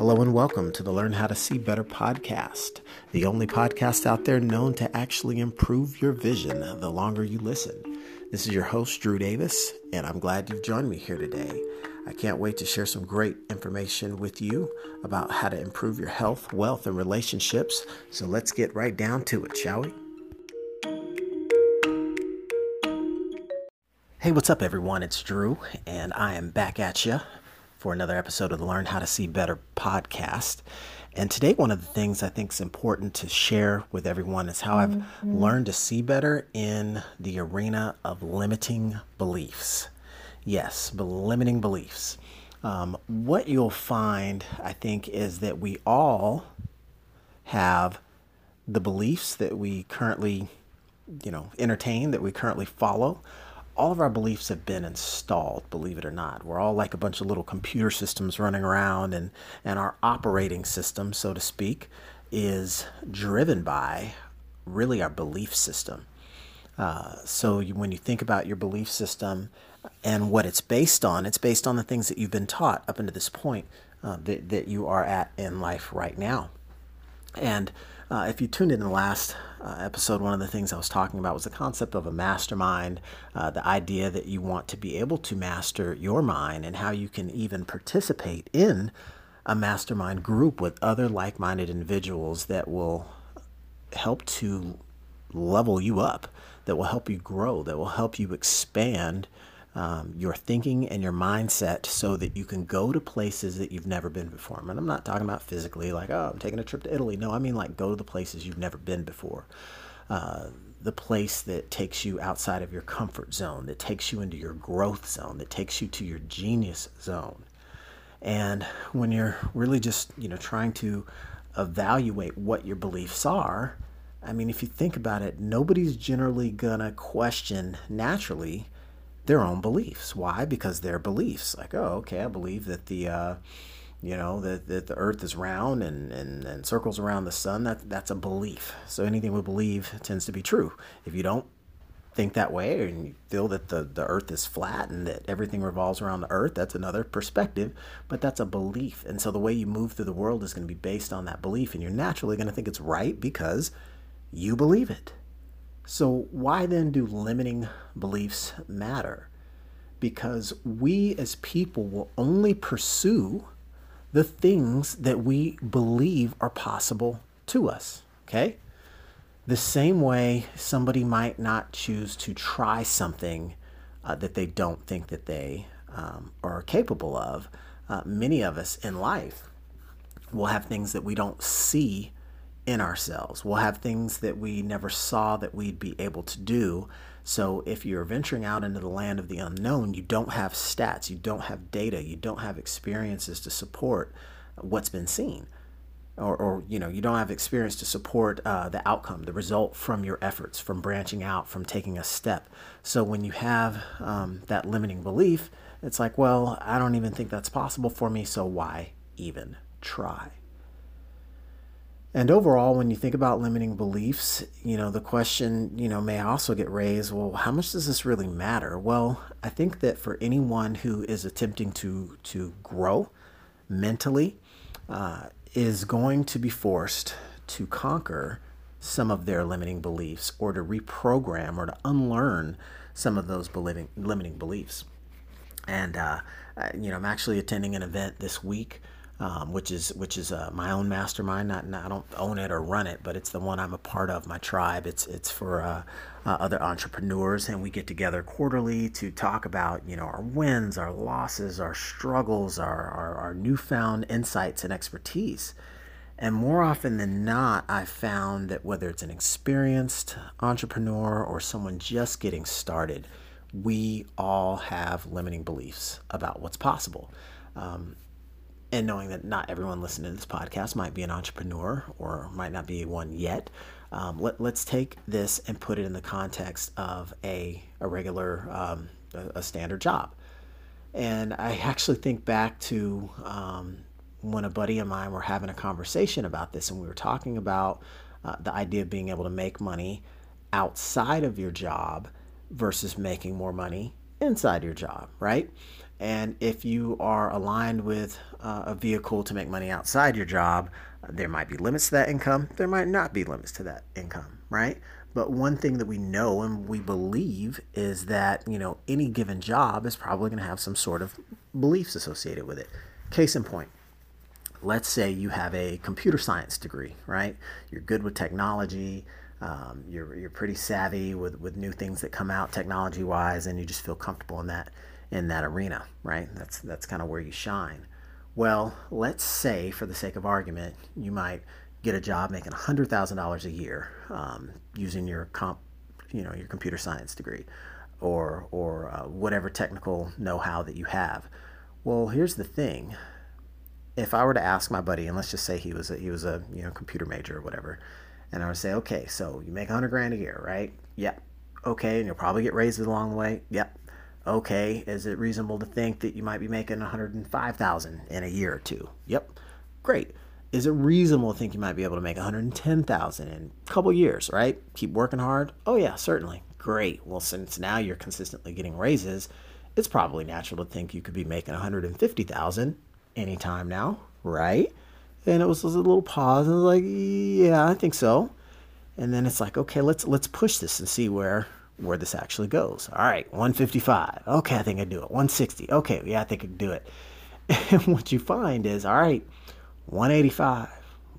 Hello and welcome to the Learn How to See Better podcast, the only podcast out there known to actually improve your vision the longer you listen. This is your host, Drew Davis, and I'm glad you've joined me here today. I can't wait to share some great information with you about how to improve your health, wealth, and relationships. So let's get right down to it, shall we? Hey, what's up, everyone? It's Drew, and I am back at you for another episode of the Learn How to See Better podcast. And today, one of the things I think is important to share with everyone is how I've mm-hmm. learned to see better in the arena of limiting beliefs. Yes, limiting beliefs. Um, what you'll find, I think, is that we all have the beliefs that we currently, you know, entertain, that we currently follow all of our beliefs have been installed, believe it or not. We're all like a bunch of little computer systems running around, and, and our operating system, so to speak, is driven by really our belief system. Uh, so you, when you think about your belief system and what it's based on, it's based on the things that you've been taught up until this point uh, that, that you are at in life right now. And uh, if you tuned in the last uh, episode, one of the things I was talking about was the concept of a mastermind, uh, the idea that you want to be able to master your mind and how you can even participate in a mastermind group with other like minded individuals that will help to level you up, that will help you grow, that will help you expand um, your thinking and your mindset so that you can go to places that you've never been before. And I'm not talking about physically, like, oh, I'm taking a trip to Italy. No, I mean like go to the places you've never been before. Uh, the place that takes you outside of your comfort zone, that takes you into your growth zone, that takes you to your genius zone. And when you're really just, you know, trying to evaluate what your beliefs are, I mean, if you think about it, nobody's generally gonna question naturally their own beliefs. Why? Because their beliefs. Like, oh, okay, I believe that the, uh, you know, that, that the earth is round and, and, and circles around the sun. That, that's a belief. So anything we believe tends to be true. If you don't think that way and you feel that the, the earth is flat and that everything revolves around the earth, that's another perspective, but that's a belief. And so the way you move through the world is going to be based on that belief. And you're naturally going to think it's right because you believe it. So, why then do limiting beliefs matter? Because we as people will only pursue the things that we believe are possible to us. Okay? The same way somebody might not choose to try something uh, that they don't think that they um, are capable of, uh, many of us in life will have things that we don't see in ourselves. We'll have things that we never saw that we'd be able to do. So if you're venturing out into the land of the unknown, you don't have stats, you don't have data, you don't have experiences to support what's been seen. Or, or you know, you don't have experience to support uh, the outcome, the result from your efforts, from branching out, from taking a step. So when you have um, that limiting belief, it's like, well, I don't even think that's possible for me, so why even try? And overall, when you think about limiting beliefs, you know, the question, you know, may also get raised, well, how much does this really matter? Well, I think that for anyone who is attempting to to grow mentally, uh, is going to be forced to conquer some of their limiting beliefs or to reprogram or to unlearn some of those limiting, limiting beliefs. And, uh, you know, I'm actually attending an event this week um, which is which is uh, my own mastermind. Not, not, I don't own it or run it, but it's the one I'm a part of. My tribe. It's it's for uh, uh, other entrepreneurs, and we get together quarterly to talk about you know our wins, our losses, our struggles, our our, our newfound insights and expertise. And more often than not, I've found that whether it's an experienced entrepreneur or someone just getting started, we all have limiting beliefs about what's possible. Um, and knowing that not everyone listening to this podcast might be an entrepreneur or might not be one yet, um, let, us take this and put it in the context of a, a regular, um, a, a, standard job. And I actually think back to um, when a buddy of mine were having a conversation about this, and we were talking about uh, the idea of being able to make money outside of your job versus making more money inside your job, right? And if you are aligned with uh, a vehicle to make money outside your job, there might be limits to that income. There might not be limits to that income, right? But one thing that we know and we believe is that, you know, any given job is probably going to have some sort of beliefs associated with it. Case in point, let's say you have a computer science degree, right? You're good with technology, um, you're, you're pretty savvy with, with new things that come out technology wise, and you just feel comfortable in that in that arena, right? That's that's kind of where you shine. Well, let's say, for the sake of argument, you might get a job making $100,000 a year um, using your comp, you know, your computer science degree or, or uh, whatever technical know-how that you have. Well, here's the thing. If I were to ask my buddy, and let's just say he was a, he was a you know computer major or whatever, and I would say, okay, so you make 100 grand a year, right? Yep. Okay, and you'll probably get raises along the way. Yep. Okay, is it reasonable to think that you might be making 105,000 in a year or two? Yep. Great is it reasonable to think you might be able to make 110,000 in a couple years, right? Keep working hard? Oh yeah, certainly. Great. Well, since now you're consistently getting raises, it's probably natural to think you could be making 150,000 anytime now, right? And it was, was a little pause and was like, yeah, I think so. And then it's like, okay, let's let's push this and see where where this actually goes. All right, 155. Okay, I think I do it. 160. Okay, yeah, I think I can do it. And what you find is, all right, 185,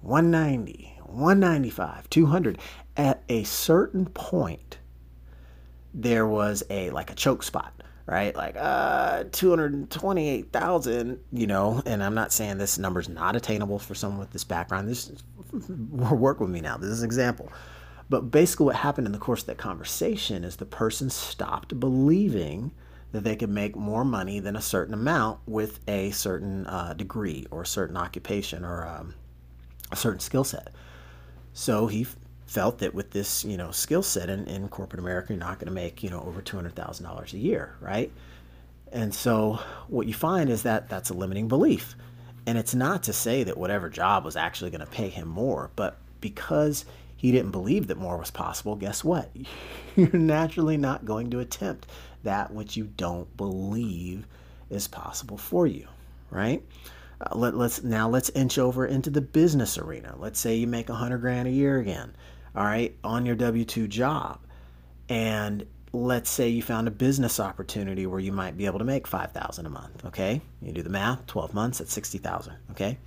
190, 195, 200. At a certain point, there was a like a choke spot, right? Like uh 228,000, you know, and I'm not saying this number's not attainable for someone with this background. This work with me now. This is an example. But basically what happened in the course of that conversation is the person stopped believing that they could make more money than a certain amount with a certain uh, degree or a certain occupation or um, a certain skill set. So he f- felt that with this, you know, skill set in, in corporate America, you're not going to make, you know, over two hundred thousand dollars a year, right? And so what you find is that that's a limiting belief. And it's not to say that whatever job was actually going to pay him more, but because he didn't believe that more was possible, guess what? You're naturally not going to attempt that which you don't believe is possible for you, right? Uh, let, us now let's inch over into the business arena. Let's say you make a hundred grand a year again, all right, on your W two job, and let's say you found a business opportunity where you might be able to make five thousand a month. Okay, you do the math, twelve months at sixty thousand. Okay,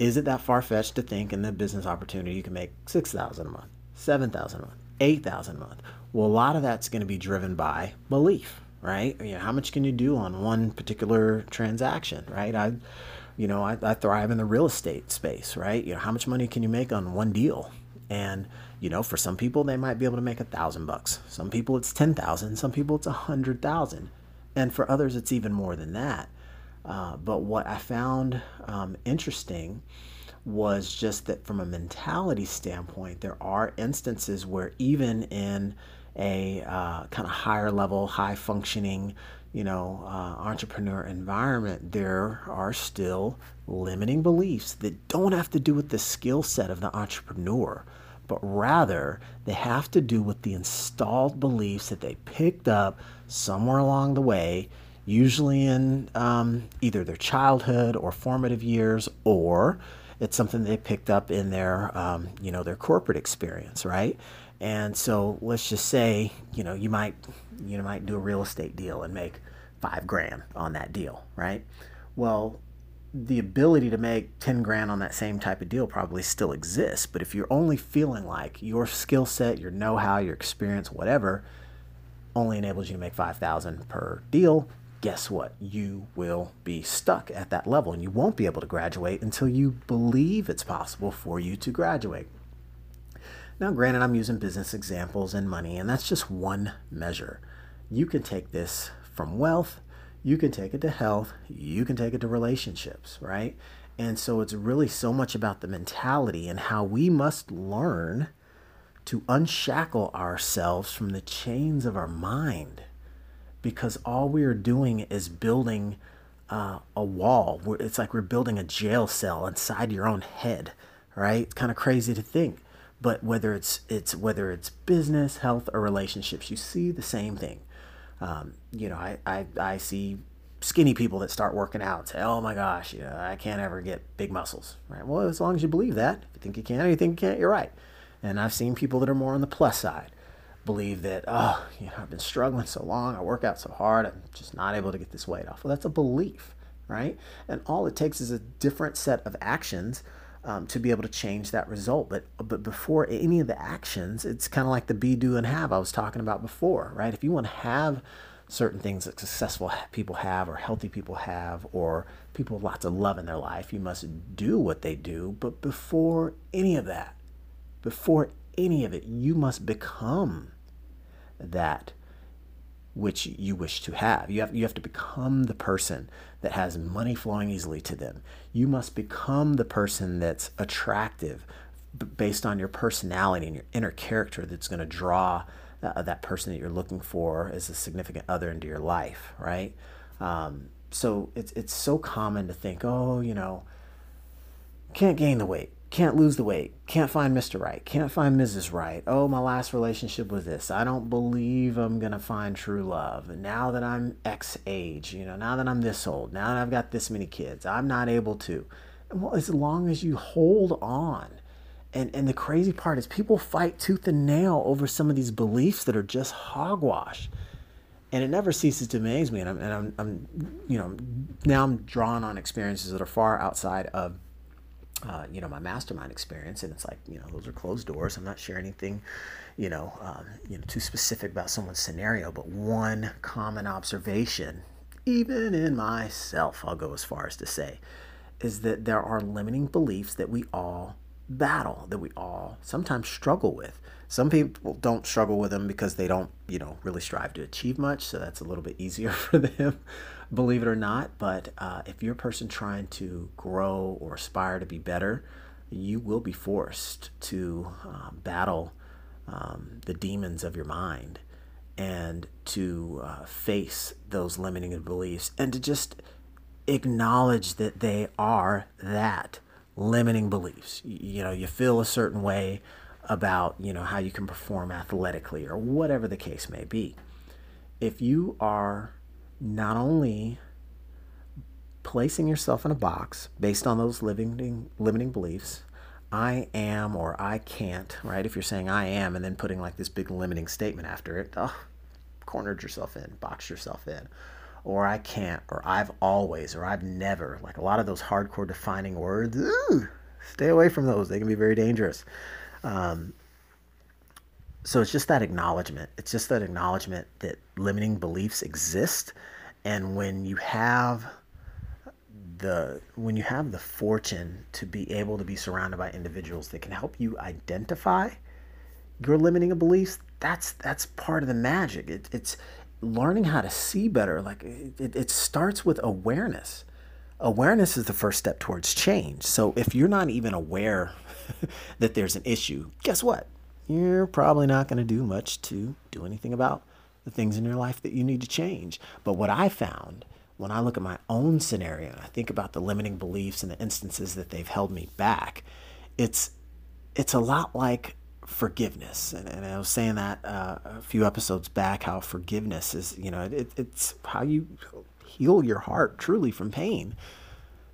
is it that far fetched to think in the business opportunity you can make six thousand a month, seven thousand a month, eight thousand a month? Well, a lot of that's going to be driven by belief, right? You know, how much can you do on one particular transaction, right? I, you know, I, I thrive in the real estate space, right? You know, how much money can you make on one deal? And you know, for some people they might be able to make a thousand bucks. Some people it's ten thousand. Some people it's a hundred thousand, and for others it's even more than that. Uh, but what I found um, interesting was just that from a mentality standpoint, there are instances where even in a uh, kind of higher level, high functioning, you know, uh, entrepreneur environment, there are still limiting beliefs that don't have to do with the skill set of the entrepreneur, but rather they have to do with the installed beliefs that they picked up somewhere along the way, usually in um, either their childhood or formative years, or it's something they picked up in their, um, you know, their corporate experience, right? And so let's just say, you know, you might you might do a real estate deal and make five grand on that deal, right? Well, the ability to make 10 grand on that same type of deal probably still exists. But if you're only feeling like your skill set, your know how, your experience, whatever, only enables you to make 5,000 per deal, guess what? You will be stuck at that level and you won't be able to graduate until you believe it's possible for you to graduate. Now, granted, I'm using business examples and money, and that's just one measure. You can take this from wealth, you can take it to health, you can take it to relationships, right? And so it's really so much about the mentality and how we must learn to unshackle ourselves from the chains of our mind because all we are doing is building uh, a wall. It's like we're building a jail cell inside your own head, right? It's kind of crazy to think but whether it's it's whether it's business, health, or relationships, you see the same thing. Um, you know, I, I, I see skinny people that start working out and say, "Oh my gosh, you know, I can't ever get big muscles." Right? Well, as long as you believe that, if you think you can or you think you can't, you're right. And I've seen people that are more on the plus side believe that, oh, you know, I've been struggling so long, I work out so hard, I'm just not able to get this weight off. Well, that's a belief, right? And all it takes is a different set of actions um, to be able to change that result. But but before any of the actions, it's kind of like the be, do, and have I was talking about before, right? If you want to have certain things that successful people have or healthy people have or people with lots of love in their life, you must do what they do. But before any of that, before any of it, you must become that which you wish to have. You have, you have to become the person that has money flowing easily to them. You must become the person that's attractive based on your personality and your inner character that's going to draw uh, that person that you're looking for as a significant other into your life, right? Um, so it's, it's so common to think, oh, you know, can't gain the weight can't lose the weight, can't find Mr. Right, can't find Mrs. Right. Oh, my last relationship was this. I don't believe I'm going to find true love. And now that I'm X age, you know, now that I'm this old, now that I've got this many kids, I'm not able to. Well, as long as you hold on. And, and the crazy part is people fight tooth and nail over some of these beliefs that are just hogwash. And it never ceases to amaze me. And I'm, and I'm, I'm you know, now I'm drawn on experiences that are far outside of uh, you know, my mastermind experience, and it's like, you know, those are closed doors. I'm not sharing anything, you know, um, you know, too specific about someone's scenario. But one common observation, even in myself, I'll go as far as to say, is that there are limiting beliefs that we all battle, that we all sometimes struggle with. Some people don't struggle with them because they don't, you know, really strive to achieve much, so that's a little bit easier for them believe it or not. But uh, if you're a person trying to grow or aspire to be better, you will be forced to uh, battle um, the demons of your mind and to uh, face those limiting beliefs and to just acknowledge that they are that limiting beliefs. You know, you feel a certain way about, you know, how you can perform athletically or whatever the case may be. If you are not only placing yourself in a box based on those limiting limiting beliefs i am or i can't right? If you're saying i am and then putting like this big limiting statement after it oh cornered yourself in boxed yourself in. Or i can't or i've always or i've never like a lot of those hardcore defining words ooh, stay away from those. They can be very dangerous. Um, so it's just that acknowledgement. It's just that acknowledgement that limiting beliefs exist. And when you have the when you have the fortune to be able to be surrounded by individuals that can help you identify your limiting beliefs that's that's part of the magic. It, it's learning how to see better. Like it, it starts with awareness. Awareness is the first step towards change. So if you're not even aware that there's an issue guess what you're probably not going to do much to do anything about the things in your life that you need to change. But what I found when I look at my own scenario and I think about the limiting beliefs and the instances that they've held me back, it's it's a lot like forgiveness. And, and I was saying that uh, a few episodes back how forgiveness is, you know, it, it's how you heal your heart truly from pain.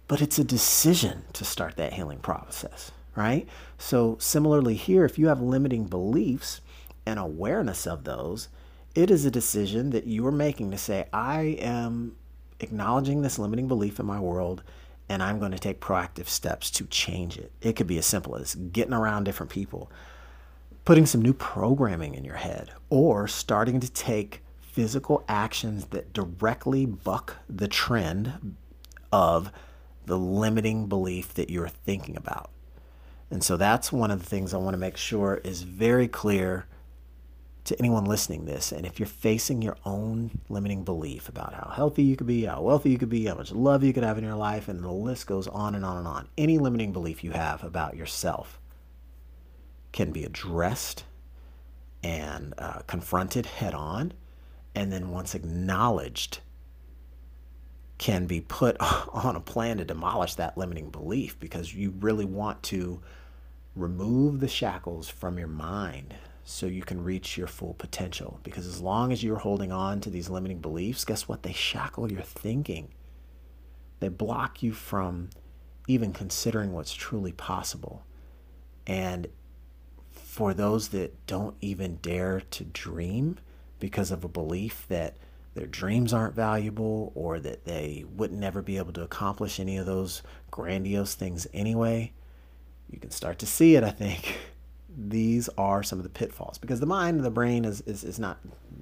But it's a decision to start that healing process, right? So, similarly, here, if you have limiting beliefs and awareness of those, it is a decision that you are making to say, I am acknowledging this limiting belief in my world and I'm going to take proactive steps to change it. It could be as simple as getting around different people, putting some new programming in your head, or starting to take physical actions that directly buck the trend of the limiting belief that you're thinking about. And so that's one of the things I want to make sure is very clear to anyone listening this, and if you're facing your own limiting belief about how healthy you could be, how wealthy you could be, how much love you could have in your life, and the list goes on and on and on, any limiting belief you have about yourself can be addressed and uh, confronted head on, and then once acknowledged, can be put on a plan to demolish that limiting belief because you really want to remove the shackles from your mind so you can reach your full potential. Because as long as you're holding on to these limiting beliefs, guess what? They shackle your thinking, they block you from even considering what's truly possible. And for those that don't even dare to dream because of a belief that their dreams aren't valuable or that they would never be able to accomplish any of those grandiose things anyway, you can start to see it, I think. These are some of the pitfalls because the mind and the brain is, is, is not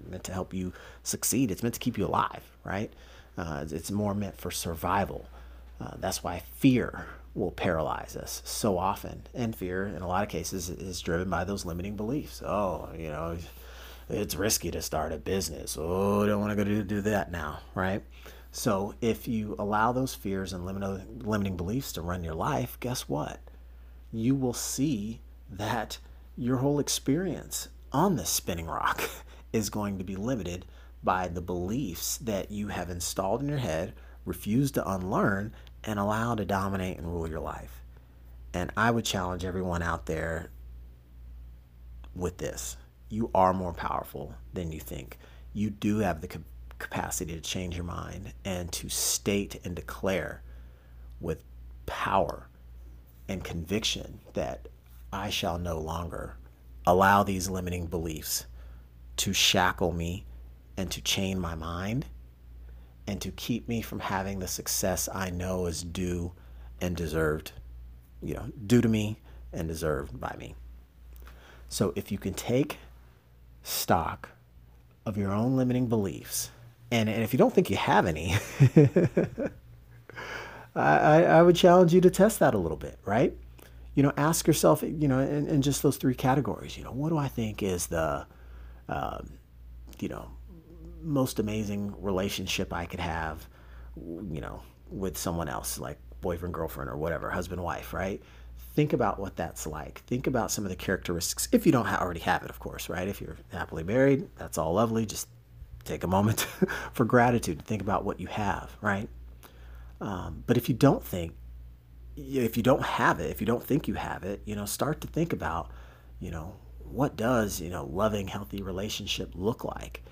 meant to help you succeed. It's meant to keep you alive, right? Uh, it's more meant for survival. Uh, that's why fear will paralyze us so often. And fear, in a lot of cases, is driven by those limiting beliefs. Oh, you know, it's risky to start a business. Oh, I don't want to go do, do that now, right? So if you allow those fears and limiting limiting beliefs to run your life, guess what? You will see that your whole experience on this spinning rock is going to be limited by the beliefs that you have installed in your head, refused to unlearn, and allow to dominate and rule your life. And I would challenge everyone out there with this you are more powerful than you think. You do have the capacity to change your mind and to state and declare with power and conviction that I shall no longer allow these limiting beliefs to shackle me and to chain my mind and to keep me from having the success I know is due and deserved, you know, due to me and deserved by me. So if you can take stock of your own limiting beliefs, and, and if you don't think you have any, I, I would challenge you to test that a little bit, right? You know, ask yourself, you know, in, in just those three categories, you know, what do I think is the, um, you know, most amazing relationship I could have, you know, with someone else, like boyfriend, girlfriend, or whatever, husband, wife, right? Think about what that's like. Think about some of the characteristics, if you don't already have it, of course, right? If you're happily married, that's all lovely. Just take a moment for gratitude to think about what you have, right? Um, but if you don't think, if you don't have it, if you don't think you have it, you know, start to think about, you know, what does, you know, loving, healthy relationship look like?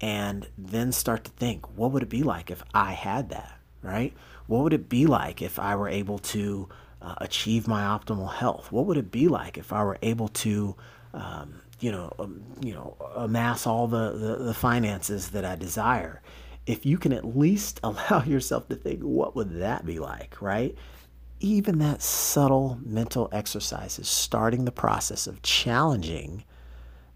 and then start to think what would it be like if I had that, right? What would it be like if I were able to uh, achieve my optimal health? What would it be like if I were able to, um, you know, um, you know, amass all the, the, the finances that I desire? If you can at least allow yourself to think, what would that be like, right? Even that subtle mental exercise is starting the process of challenging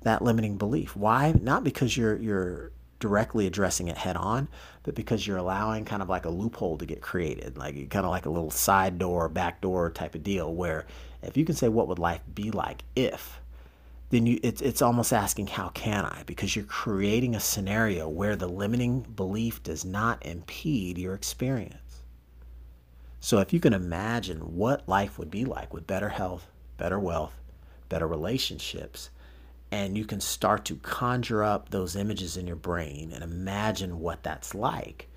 that limiting belief. Why? Not because you're you're directly addressing it head on, but because you're allowing kind of like a loophole to get created, like kind of like a little side door, back door type of deal where if you can say what would life be like if then you it's it's almost asking how can I because you're creating a scenario where the limiting belief does not impede your experience. So if you can imagine what life would be like with better health, better wealth, better relationships, and you can start to conjure up those images in your brain and imagine what that's like.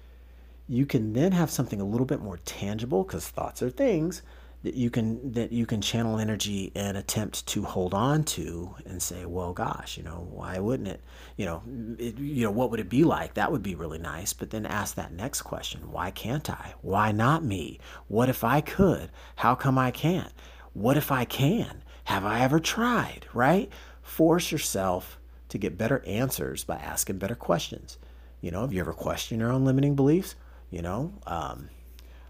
You can then have something a little bit more tangible because thoughts are things that you can that you can channel energy and attempt to hold on to and say, well, gosh, you know, why wouldn't it? You know, it, you know, what would it be like? That would be really nice. But then ask that next question: Why can't I? Why not me? What if I could? How come I can't? What if I can? Have I ever tried? Right? Force yourself to get better answers by asking better questions. You know, have you ever questioned your own limiting beliefs? You know, um,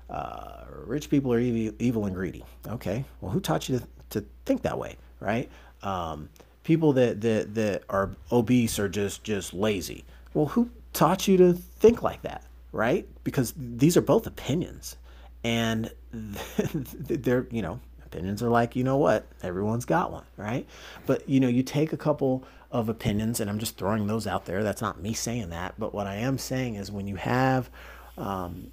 uh, rich people are evil, evil, and greedy. Okay, well, who taught you to, to think that way, right? Um, people that, that that are obese are just just lazy. Well, who taught you to think like that, right? Because these are both opinions, and they're you know opinions are like, you know what, everyone's got one, right? But you know, you take a couple of opinions, and I'm just throwing those out there. That's not me saying that, but what I am saying is when you have um,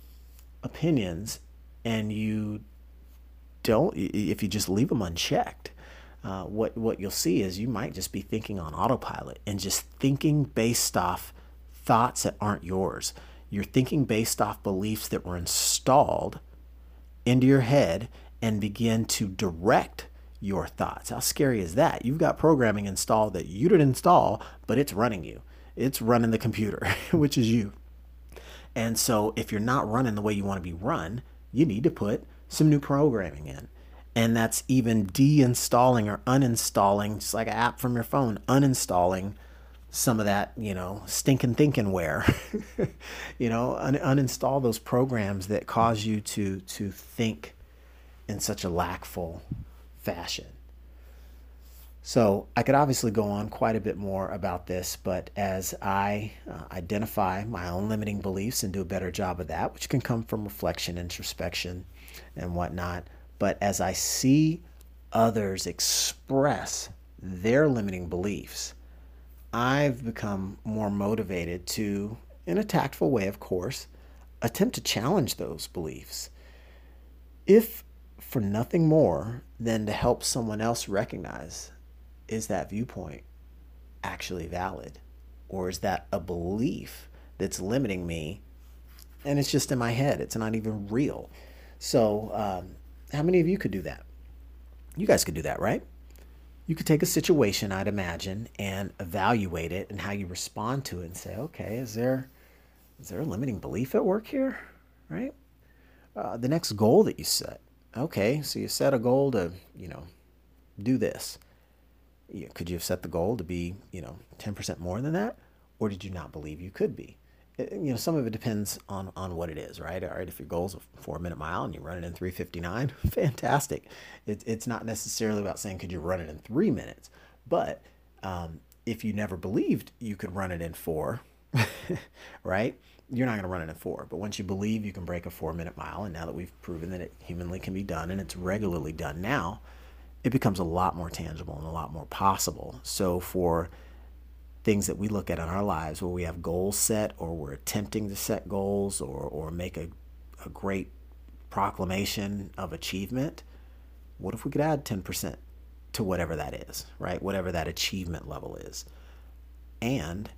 opinions and you don't, if you just leave them unchecked, uh, what what you'll see is you might just be thinking on autopilot and just thinking based off thoughts that aren't yours. You're thinking based off beliefs that were installed into your head and begin to direct your thoughts. How scary is that? You've got programming installed that you didn't install, but it's running you. It's running the computer, which is you. And so if you're not running the way you want to be run, you need to put some new programming in. And that's even deinstalling or uninstalling, just like an app from your phone, uninstalling some of that, you know, stinking thinking ware. you know, un- uninstall those programs that cause you to to think in such a lackful fashion. So I could obviously go on quite a bit more about this, but as I uh, identify my own limiting beliefs and do a better job of that, which can come from reflection, introspection, and whatnot, but as I see others express their limiting beliefs, I've become more motivated to, in a tactful way, of course, attempt to challenge those beliefs. If for nothing more than to help someone else recognize is that viewpoint actually valid? Or is that a belief that's limiting me and it's just in my head? It's not even real. So, um, how many of you could do that? You guys could do that, right? You could take a situation, I'd imagine, and evaluate it and how you respond to it and say, okay, is there is there a limiting belief at work here? Right? Uh, the next goal that you set. Okay, so you set a goal to, you know, do this could you have set the goal to be, you know, 10% more than that? Or did you not believe you could be? You know, some of it depends on, on what it is, right? All right, if your goal is a four minute mile and you run it in 359, fantastic. It, it's not necessarily about saying, could you run it in three minutes? But um, if you never believed you could run it in four, right? You're not going to run it in four. But once you believe you can break a four minute mile, and now that we've proven that it humanly can be done and it's regularly done now, it becomes a lot more tangible and a lot more possible. So for things that we look at in our lives where we have goals set or we're attempting to set goals or, or make a, a great proclamation of achievement, what if we could add 10% to whatever that is, right? Whatever that achievement level is. And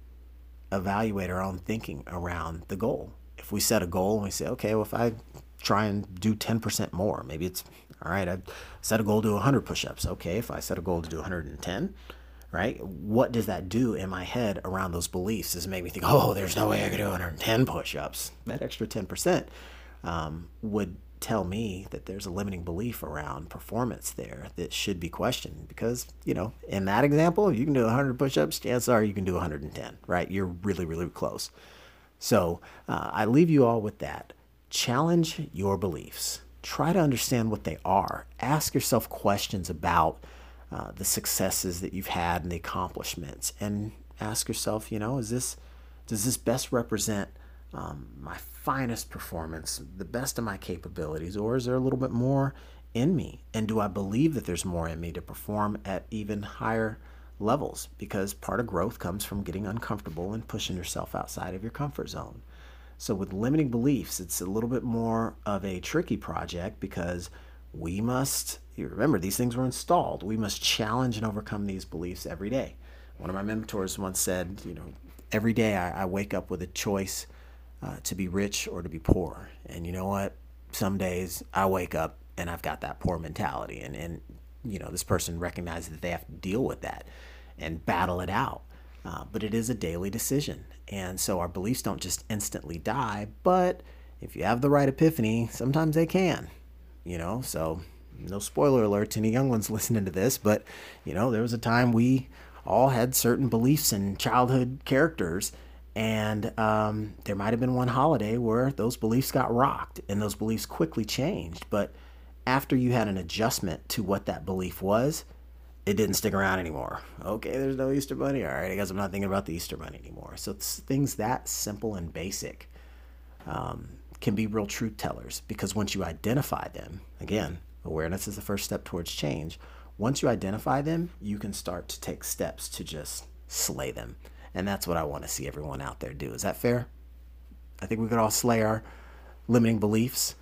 evaluate our own thinking around the goal. If we set a goal and we say, okay, well, if I try and do 10% more, maybe it's all right, I set a goal to 100 push ups. Okay, if I set a goal to do 110, right? What does that do in my head around those beliefs? Does it make me think, oh, there's no way I could do 110 push ups? That extra 10% um, would tell me that there's a limiting belief around performance there that should be questioned because you know in that example you can do 100 push-ups chances are you can do 110 right? You're really really close. So uh, i leave you all with that. Challenge your beliefs. Try to understand what they are. Ask yourself questions about uh, the successes that you've had and the accomplishments, and ask yourself, you know, is this does this best represent um, my finest performance, the best of my capabilities, or is there a little bit more in me? And do I believe that there's more in me to perform at even higher levels? Because part of growth comes from getting uncomfortable and pushing yourself outside of your comfort zone. So with limiting beliefs, it's a little bit more of a tricky project because we must you remember these things were installed. We must challenge and overcome these beliefs every day. One of my mentors once said, you know, every day I, I wake up with a choice uh, to be rich or to be poor. And you know what? Some days I wake up and I've got that poor mentality, and and you know this person recognizes that they have to deal with that and battle it out. Uh, but it is a daily decision. And so our beliefs don't just instantly die, but if you have the right epiphany, sometimes they can, you know. So, no spoiler alert to any young ones listening to this, but, you know, there was a time we all had certain beliefs and childhood characters. And um, there might have been one holiday where those beliefs got rocked and those beliefs quickly changed. But after you had an adjustment to what that belief was, it didn't stick around anymore. Okay, there's no Easter Bunny. All right, I guess I'm not thinking about the Easter Bunny anymore. So things that simple and basic um, can be real truth tellers because once you identify them, again, awareness is the first step towards change. Once you identify them, you can start to take steps to just slay them. And that's what I want to see everyone out there do. Is that fair? I think we could all slay our limiting beliefs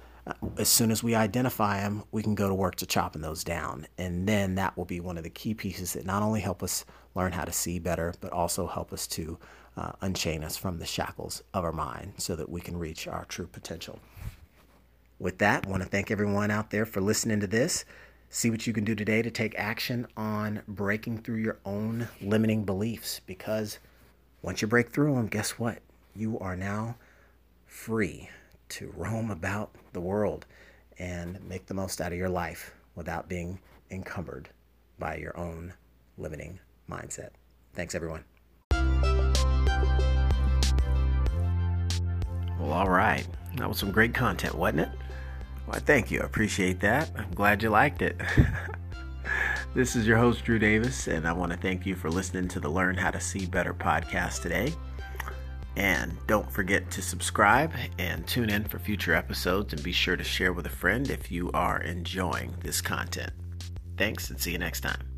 as soon as we identify them, we can go to work to chopping those down. And then that will be one of the key pieces that not only help us learn how to see better, but also help us to uh, unchain us from the shackles of our mind so that we can reach our true potential. With that, I want to thank everyone out there for listening to this. See what you can do today to take action on breaking through your own limiting beliefs because once you break through them, guess what? You are now free to roam about the world and make the most out of your life without being encumbered by your own limiting mindset. Thanks, everyone. Well, all right. That was some great content, wasn't it? Well, thank you. I appreciate that. I'm glad you liked it. this is your host, Drew Davis, and I want to thank you for listening to the Learn How to See Better podcast today. And don't forget to subscribe and tune in for future episodes, and be sure to share with a friend if you are enjoying this content. Thanks, and see you next time.